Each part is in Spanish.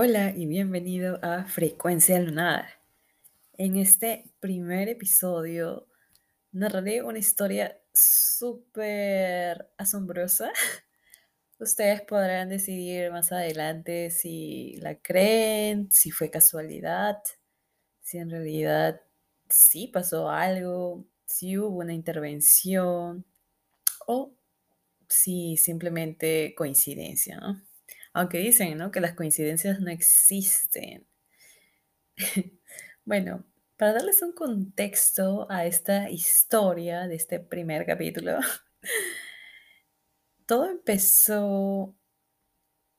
Hola y bienvenido a Frecuencia Lunar. En este primer episodio narraré una historia súper asombrosa. Ustedes podrán decidir más adelante si la creen, si fue casualidad, si en realidad sí pasó algo, si hubo una intervención o si simplemente coincidencia, ¿no? Aunque dicen, ¿no? Que las coincidencias no existen. bueno, para darles un contexto a esta historia de este primer capítulo, todo empezó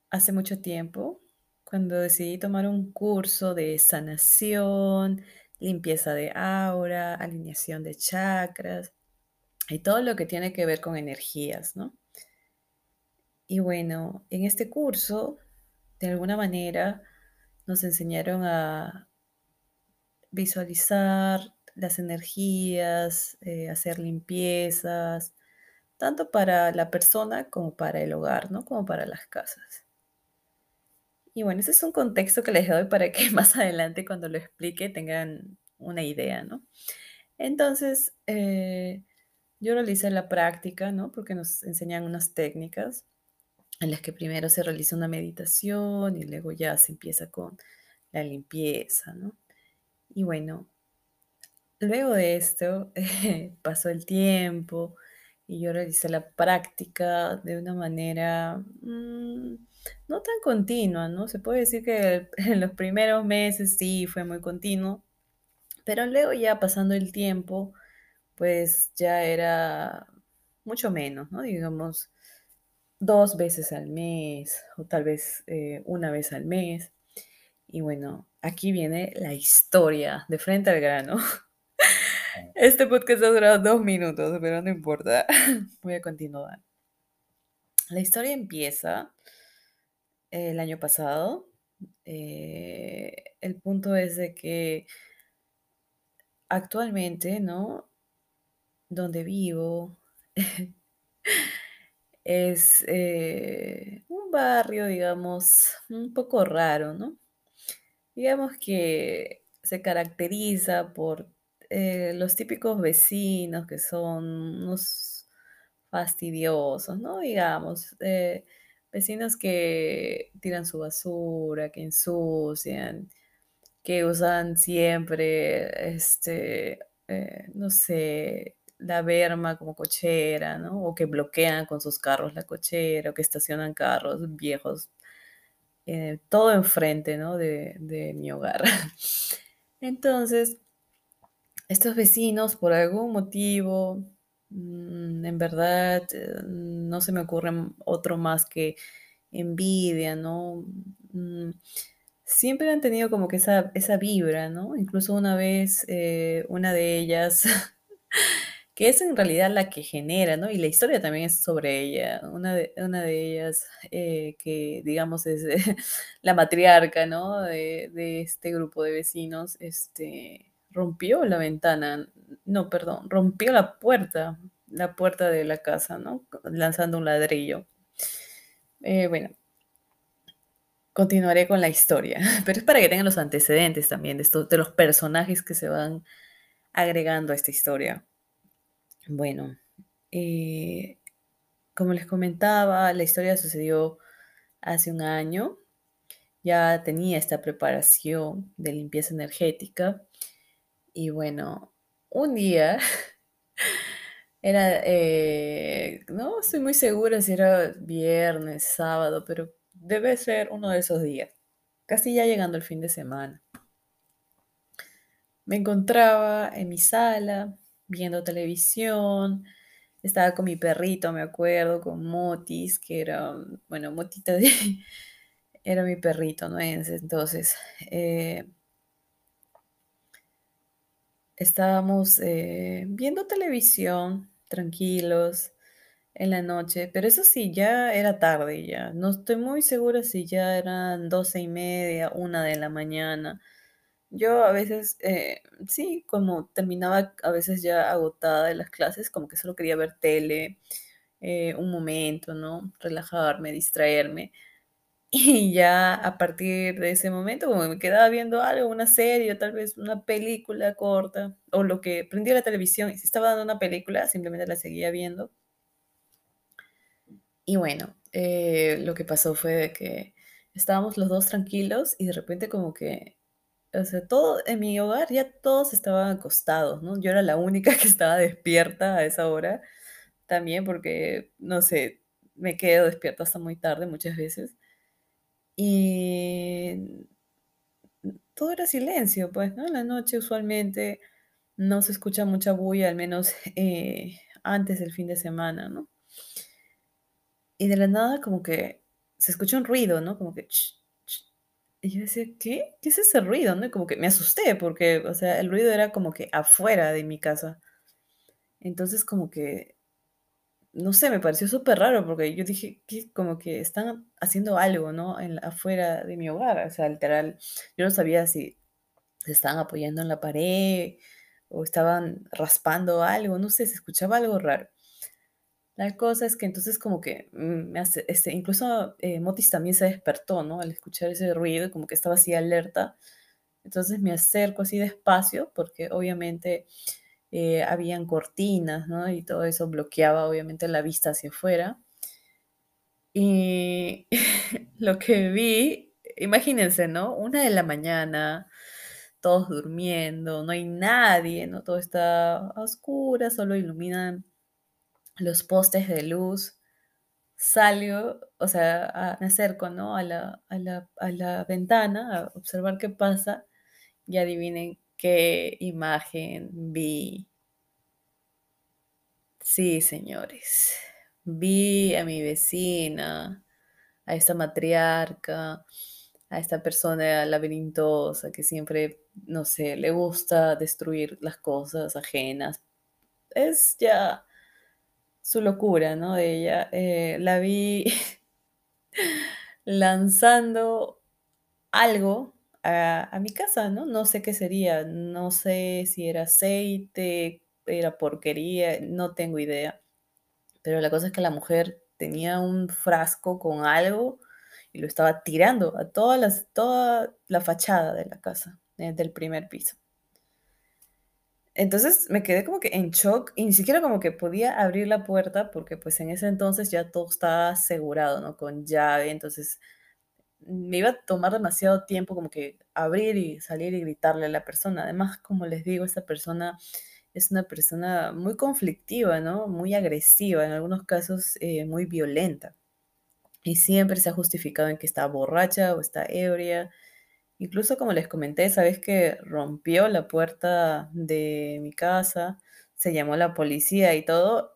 hace mucho tiempo, cuando decidí tomar un curso de sanación, limpieza de aura, alineación de chakras y todo lo que tiene que ver con energías, ¿no? Y bueno, en este curso, de alguna manera, nos enseñaron a visualizar las energías, eh, hacer limpiezas, tanto para la persona como para el hogar, ¿no? Como para las casas. Y bueno, ese es un contexto que les doy para que más adelante cuando lo explique tengan una idea, ¿no? Entonces, eh, yo realicé la práctica, ¿no? Porque nos enseñan unas técnicas en las que primero se realiza una meditación y luego ya se empieza con la limpieza, ¿no? Y bueno, luego de esto pasó el tiempo y yo realicé la práctica de una manera mm, no tan continua, ¿no? Se puede decir que en los primeros meses sí fue muy continuo, pero luego ya pasando el tiempo, pues ya era mucho menos, ¿no? Digamos, dos veces al mes o tal vez eh, una vez al mes. Y bueno, aquí viene la historia de frente al grano. Este podcast ha durado dos minutos, pero no importa. Voy a continuar. La historia empieza el año pasado. Eh, el punto es de que actualmente, ¿no? Donde vivo, es eh, un barrio, digamos, un poco raro, ¿no? Digamos que se caracteriza por eh, los típicos vecinos que son unos fastidiosos, ¿no? Digamos, eh, vecinos que tiran su basura, que ensucian, que usan siempre, este, no sé, la berma como cochera, ¿no? O que bloquean con sus carros la cochera, o que estacionan carros viejos, eh, todo enfrente, ¿no? De, mi hogar. Entonces, estos vecinos, por algún motivo, mm, en verdad, eh, no se me ocurre otro más que envidia, ¿no? Mm, siempre han tenido como que esa, esa vibra, ¿no? Incluso una vez, eh, una de ellas que es en realidad la que genera, ¿no? Y la historia también es sobre ella. Una de, una de ellas, eh, que digamos es la matriarca, ¿no? De, este grupo de vecinos, este, rompió la ventana, no, perdón, rompió la puerta, la puerta de la casa, ¿no? Lanzando un ladrillo. Eh, bueno, continuaré con la historia, pero es para que tengan los antecedentes también de, estos, de los personajes que se van agregando a esta historia. Bueno, eh, como les comentaba, la historia sucedió hace un año. Ya tenía esta preparación de limpieza energética. Y bueno, un día, era, eh, no estoy muy segura si era viernes, sábado, pero debe ser uno de esos días, casi ya llegando el fin de semana. Me encontraba en mi sala viendo televisión, estaba con mi perrito, me acuerdo, con Motis, que era, bueno, Motita era mi perrito, ¿no? Entonces, eh, estábamos eh, viendo televisión, tranquilos, en la noche, pero eso sí, ya era tarde ya. No estoy muy segura si ya eran doce y media, una de la mañana. Yo a veces, eh, sí, como terminaba a veces ya agotada de las clases, como que solo quería ver tele, eh, un momento, ¿no? Relajarme, distraerme. Y ya a partir de ese momento, como me quedaba viendo algo, una serie, o tal vez una película corta, o lo que prendía la televisión, y si estaba dando una película, simplemente la seguía viendo. Y bueno, eh, lo que pasó fue que estábamos los dos tranquilos y de repente como que, o sea, todo en mi hogar ya todos estaban acostados, ¿no? Yo era la única que estaba despierta a esa hora, también porque, no sé, me quedo despierta hasta muy tarde muchas veces. Y todo era silencio, pues, ¿no? En la noche usualmente no se escucha mucha bulla, al menos eh, antes del fin de semana, ¿no? Y de la nada como que se escucha un ruido, ¿no? Como que... ch. Y yo decía, ¿qué? ¿Qué es ese ruido? ¿no? Como que me asusté porque, o sea, el ruido era como que afuera de mi casa. Entonces como que, no sé, me pareció súper raro porque yo dije que como que están haciendo algo, ¿no? En, afuera de mi hogar. O sea, literal, yo no sabía si se estaban apoyando en la pared o estaban raspando algo, no sé, se escuchaba algo raro. La cosa es que entonces como que mm, me hace, este, incluso eh, Motis también se despertó, ¿no? Al escuchar ese ruido, como que estaba así alerta. Entonces me acerco así despacio, porque obviamente eh, habían cortinas, ¿no? Y todo eso bloqueaba obviamente la vista hacia afuera. Y lo que vi, imagínense, ¿no? Una de la mañana, todos durmiendo, no hay nadie, ¿no? Todo está a oscuras, solo iluminan los postes de luz. Salgo, o sea, a- me acerco, ¿no? A la, a la, a la ventana a observar qué pasa y adivinen qué imagen vi. Sí, señores, vi a mi vecina, a esta matriarca, a esta persona laberintosa que siempre, no sé, le gusta destruir las cosas ajenas. Es ya su locura, ¿no? De ella. Eh, la vi lanzando algo a, a mi casa, ¿no? No sé qué sería, no sé si era aceite, era porquería, no tengo idea. Pero la cosa es que la mujer tenía un frasco con algo y lo estaba tirando a todas las, toda la fachada de la casa, eh, del primer piso. Entonces me quedé como que en shock y ni siquiera como que podía abrir la puerta porque pues en ese entonces ya todo estaba asegurado, ¿no? Con llave, entonces me iba a tomar demasiado tiempo como que abrir y salir y gritarle a la persona. Además, como les digo, esta persona es una persona muy conflictiva, ¿no? Muy agresiva, en algunos casos eh, muy violenta. Y siempre se ha justificado en que está borracha o está ebria. Incluso como les comenté, sabes que rompió la puerta de mi casa, se llamó la policía y todo,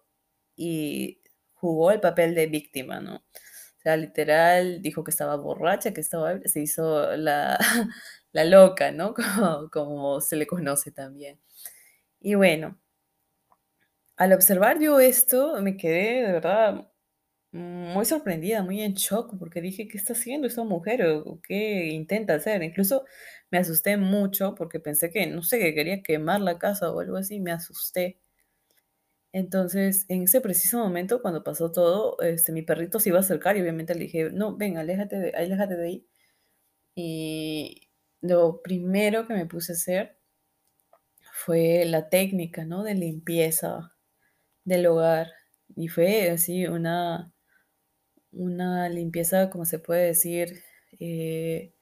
y jugó el papel de víctima, ¿no? O sea, literal, dijo que estaba borracha, que estaba, se hizo la, la loca, ¿no? Como, como se le conoce también. Y bueno, al observar yo esto, me quedé de verdad muy sorprendida, muy en shock, porque dije, ¿qué está haciendo esta mujer? ¿O qué intenta hacer? Incluso me asusté mucho porque pensé que, no sé, que quería quemar la casa o algo así, me asusté. Entonces, en ese preciso momento, cuando pasó todo, este, mi perrito se iba a acercar y obviamente le dije, no, ven, aléjate de, aléjate de ahí. Y lo primero que me puse a hacer fue la técnica, ¿no? De limpieza del hogar. Y fue así una, una limpieza, como se puede decir, eh,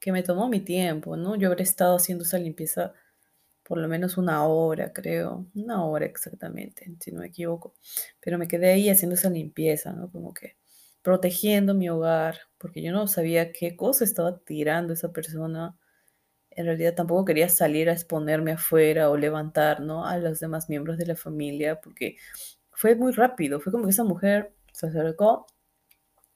que me tomó mi tiempo, ¿no? Yo habré estado haciendo esa limpieza por lo menos una hora, creo, una hora exactamente, si no me equivoco. Pero me quedé ahí haciendo esa limpieza, ¿no? Como que protegiendo mi hogar, porque yo no sabía qué cosa estaba tirando esa persona. En realidad tampoco quería salir a exponerme afuera o levantar, ¿no? A los demás miembros de la familia, porque fue muy rápido, fue como que esa mujer se acercó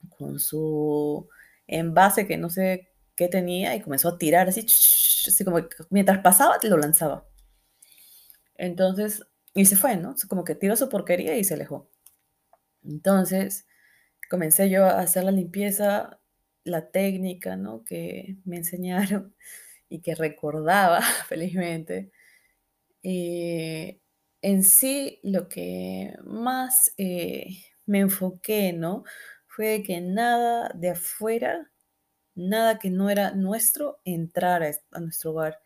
con su envase que no sé qué tenía y comenzó a tirar así, así como que mientras pasaba lo lanzaba. Entonces, y se fue, ¿no? Como que tiró su porquería y se alejó. Entonces, comencé yo a hacer la limpieza, la técnica, ¿no? Que me enseñaron y que recordaba felizmente. Eh, en sí, lo que más eh, me enfoqué, ¿no? Fue que nada de afuera nada que no era nuestro entrara a nuestro hogar,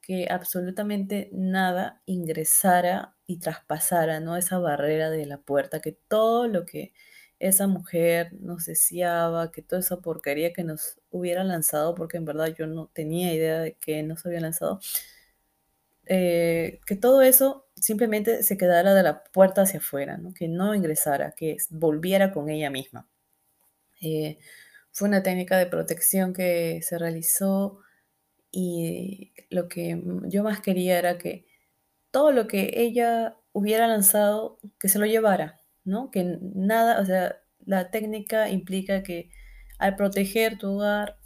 que absolutamente nada ingresara y traspasara, ¿no? Esa barrera de la puerta, que todo lo que esa mujer nos deseaba, que toda esa porquería que nos hubiera lanzado, porque en verdad yo no tenía idea de que nos había lanzado, eh, que todo eso simplemente se quedara de la puerta hacia afuera, ¿no? que no ingresara, que volviera con ella misma. Eh, fue una técnica de protección que se realizó y lo que yo más quería era que todo lo que ella hubiera lanzado, que se lo llevara, ¿no? Que nada, o sea, la técnica implica que al proteger tu hogar,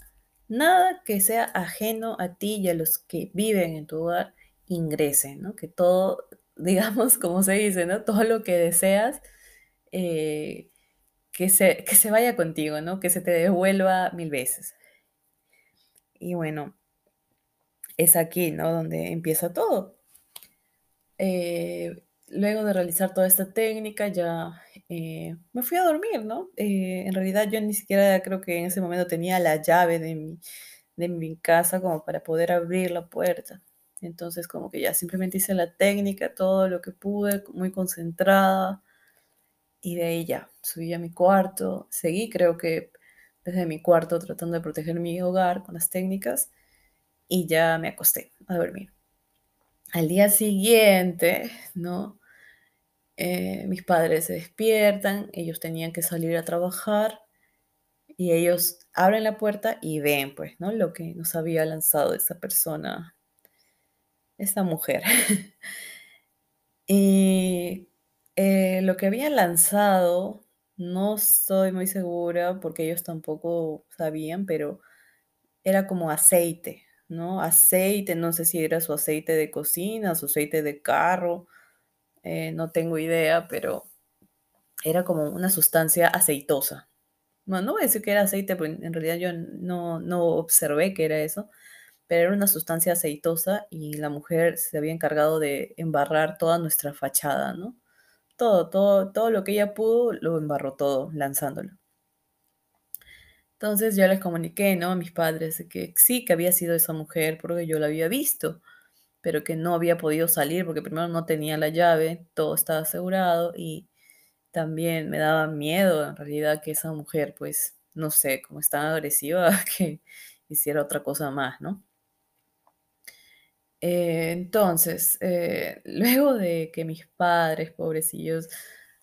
nada que sea ajeno a ti y a los que viven en tu hogar ingrese, ¿no? Que todo, digamos, como se dice, ¿no? Todo lo que deseas, eh, que, se, que se vaya contigo, ¿no? Que se te devuelva mil veces. Y bueno, es aquí, ¿no? Donde empieza todo. Eh, luego de realizar toda esta técnica, ya eh, me fui a dormir, ¿no? en realidad yo ni siquiera creo que en ese momento tenía la llave de mi, de mi casa como para poder abrir la puerta. Entonces como que ya simplemente hice la técnica, todo lo que pude, muy concentrada. Y de ahí ya, subí a mi cuarto, seguí creo que desde mi cuarto tratando de proteger mi hogar con las técnicas y ya me acosté a dormir. Al día siguiente, ¿no? Eh, mis padres se despiertan, ellos tenían que salir a trabajar y ellos abren la puerta y ven, pues, ¿no? Lo que nos había lanzado esa persona esta mujer. y eh, lo que había lanzado, no estoy muy segura porque ellos tampoco sabían, pero era como aceite, ¿no? Aceite, no sé si era su aceite de cocina, su aceite de carro, eh, no tengo idea, pero era como una sustancia aceitosa. No, no voy a decir que era aceite, porque en realidad yo no, no observé que era eso, pero era una sustancia aceitosa y la mujer se había encargado de embarrar toda nuestra fachada, ¿no? Todo, todo, todo lo que ella pudo lo embarró todo, lanzándolo. Entonces yo les comuniqué, ¿no? A mis padres que sí, que había sido esa mujer porque yo la había visto, pero que no había podido salir porque primero no tenía la llave, todo estaba asegurado y también me daba miedo en realidad que esa mujer, pues, no sé, como es tan agresiva, que hiciera otra cosa más, ¿no? Eh, entonces, eh, luego de que mis padres, pobrecillos,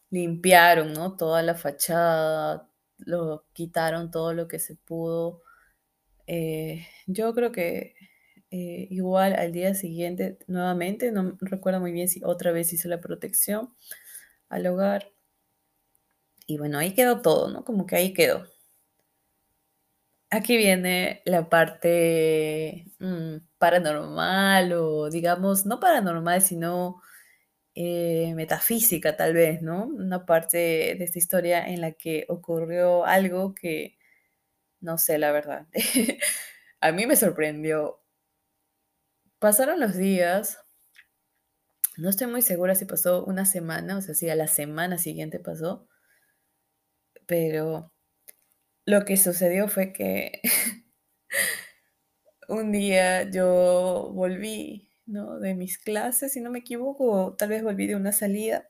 limpiaron, ¿no? Toda la fachada, lo quitaron todo lo que se pudo. Eh, yo creo que igual al día siguiente, nuevamente, no recuerdo muy bien si otra vez hice la protección al hogar. Y bueno, ahí quedó todo, ¿no? Como que ahí quedó. Aquí viene la parte mm, paranormal o digamos, no paranormal, sino eh, metafísica tal vez, ¿no? Una parte de esta historia en la que ocurrió algo que, no sé, la verdad, a mí me sorprendió. Pasaron los días, no estoy muy segura si pasó una semana, o sea, si a la semana siguiente pasó, pero lo que sucedió fue que un día yo volví, ¿no? De mis clases, si no me equivoco, tal vez volví de una salida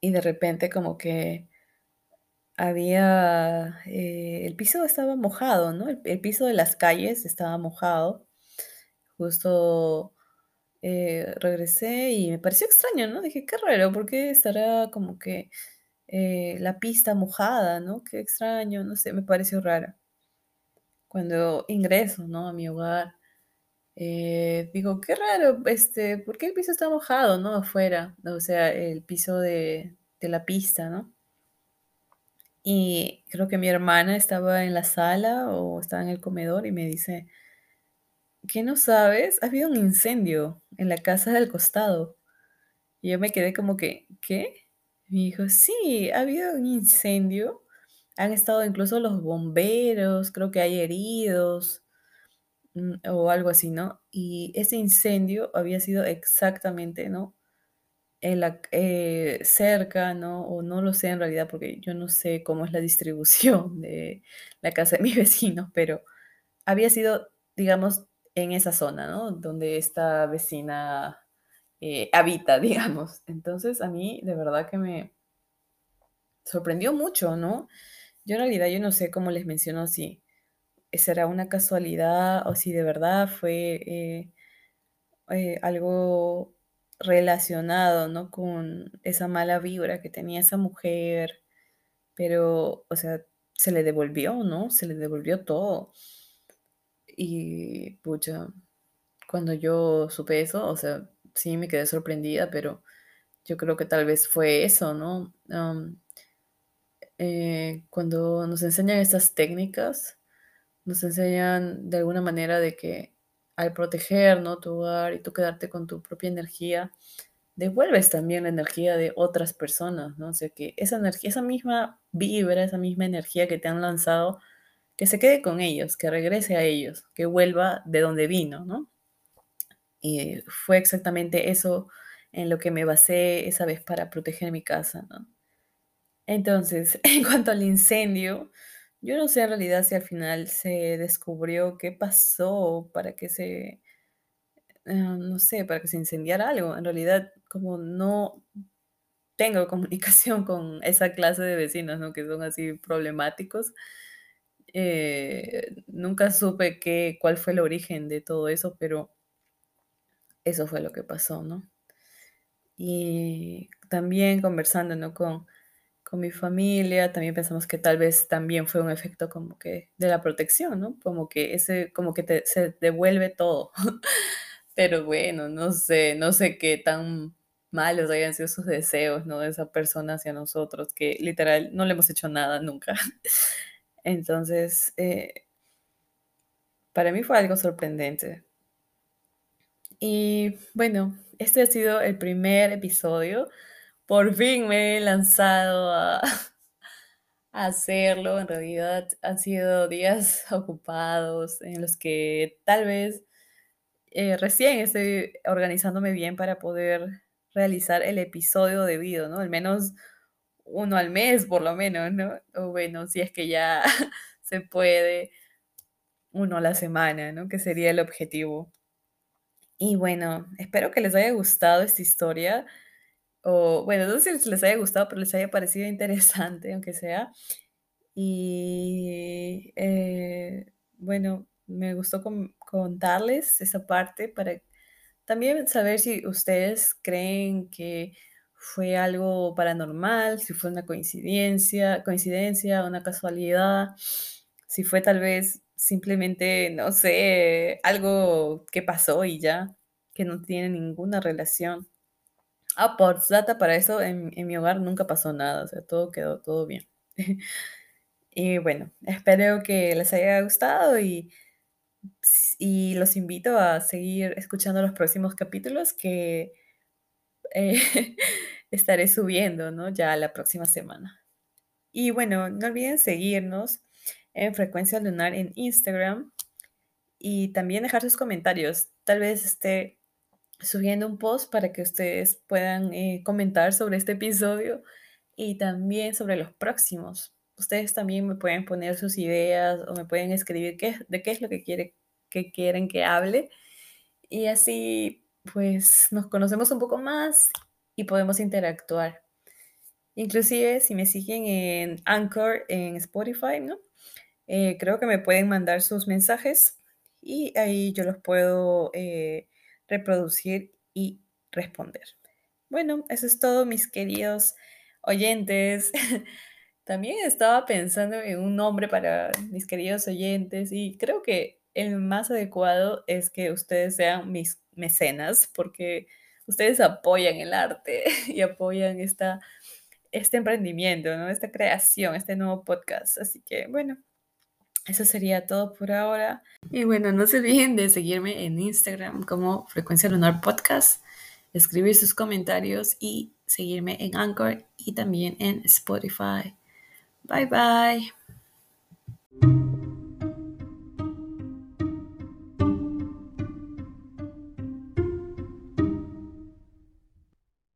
y de repente como que había, eh, el piso estaba mojado, ¿no? El, piso de las calles estaba mojado. Justo eh, regresé y me pareció extraño, ¿no? Dije, qué raro, ¿por qué estará como que eh, la pista mojada, ¿no? Qué extraño, no sé, me pareció rara. Cuando ingreso, ¿no? A mi hogar, eh, digo, qué raro, este, ¿por qué el piso está mojado, ¿no? Afuera, o sea, el piso de, de la pista, ¿no? Y creo que mi hermana estaba en la sala o estaba en el comedor y me dice, ¿qué no sabes? Ha habido un incendio en la casa del costado. Y yo me quedé como que, ¿qué? Me dijo, sí, ha habido un incendio. Han estado incluso los bomberos, creo que hay heridos mm, o algo así, ¿no? Y ese incendio había sido exactamente, ¿no? eh, cerca, ¿no? O no lo sé en realidad porque yo no sé cómo es la distribución de la casa de mis vecinos, pero había sido, digamos, en esa zona, ¿no? Donde esta vecina eh, habita, digamos. Entonces a mí de verdad que me sorprendió mucho, ¿no? Yo en realidad yo no sé cómo les menciono si será una casualidad o si de verdad fue eh, eh, algo relacionado, ¿no? Con esa mala vibra que tenía esa mujer, pero, o sea, se le devolvió, ¿no? Se le devolvió todo. Y, pucha, cuando yo supe eso, o sea, sí me quedé sorprendida, pero yo creo que tal vez fue eso, ¿no? Eh, cuando nos enseñan estas técnicas, nos enseñan de alguna manera de que al proteger ¿no? tu hogar y tú quedarte con tu propia energía, devuelves también la energía de otras personas, ¿no? O sea, que esa energía, esa misma vibra, esa misma energía que te han lanzado, que se quede con ellos, que regrese a ellos, que vuelva de donde vino, ¿no? Y fue exactamente eso en lo que me basé esa vez para proteger mi casa, ¿no? Entonces, en cuanto al incendio, yo no sé en realidad si al final se descubrió qué pasó para que se, eh, no sé, para que se incendiara algo. En realidad, como no tengo comunicación con esa clase de vecinos, ¿no? Que son así problemáticos. Eh, nunca supe qué, cuál fue el origen de todo eso, pero eso fue lo que pasó, ¿no? Y también conversando, ¿no? Con, con mi familia, también pensamos que tal vez también fue un efecto como que de la protección, ¿no? Como que ese, como que te, se devuelve todo. Pero bueno, no sé, no sé qué tan malos hayan sido sus deseos, ¿no? De esa persona hacia nosotros, que literal no le hemos hecho nada nunca. Entonces, eh, para mí fue algo sorprendente. Y bueno, este ha sido el primer episodio por fin me he lanzado a, hacerlo. En realidad han sido días ocupados en los que tal vez eh, recién estoy organizándome bien para poder realizar el episodio debido, ¿no? Al menos uno al mes, por lo menos, ¿no? O bueno, si es que ya se puede, uno a la semana, ¿no? Que sería el objetivo. Y bueno, espero que les haya gustado esta historia o bueno, no sé si les haya gustado, pero les haya parecido interesante, aunque sea. Y eh, bueno, me gustó contarles esa parte para también saber si ustedes creen que fue algo paranormal, si fue una coincidencia, coincidencia, una casualidad, si fue tal vez simplemente, no sé, algo que pasó y ya, que no tiene ninguna relación. Ah, por data para eso, en, mi hogar nunca pasó nada, o sea, todo quedó todo bien. y bueno, espero que les haya gustado y, y los invito a seguir escuchando los próximos capítulos que eh, estaré subiendo, ¿no? Ya la próxima semana. Y bueno, no olviden seguirnos en Frecuencia Lunar en Instagram y también dejar sus comentarios. Tal vez esté subiendo un post para que ustedes puedan eh, comentar sobre este episodio y también sobre los próximos. Ustedes también me pueden poner sus ideas o me pueden escribir qué, de qué es lo que, quiere, que quieren que hable. Y así pues nos conocemos un poco más y podemos interactuar. Inclusive si me siguen en Anchor, en Spotify, ¿no? Eh, creo que me pueden mandar sus mensajes y ahí yo los puedo eh, reproducir y responder. Bueno, eso es todo, mis queridos oyentes. También estaba pensando en un nombre para mis queridos oyentes y creo que el más adecuado es que ustedes sean mis mecenas porque ustedes apoyan el arte y apoyan esta, este emprendimiento, esta creación, este nuevo podcast. Así que bueno, eso sería todo por ahora. Y bueno, no se olviden de seguirme en Instagram como Frecuencia Lunar Podcast, escribir sus comentarios y seguirme en Anchor y también en Spotify. Bye bye.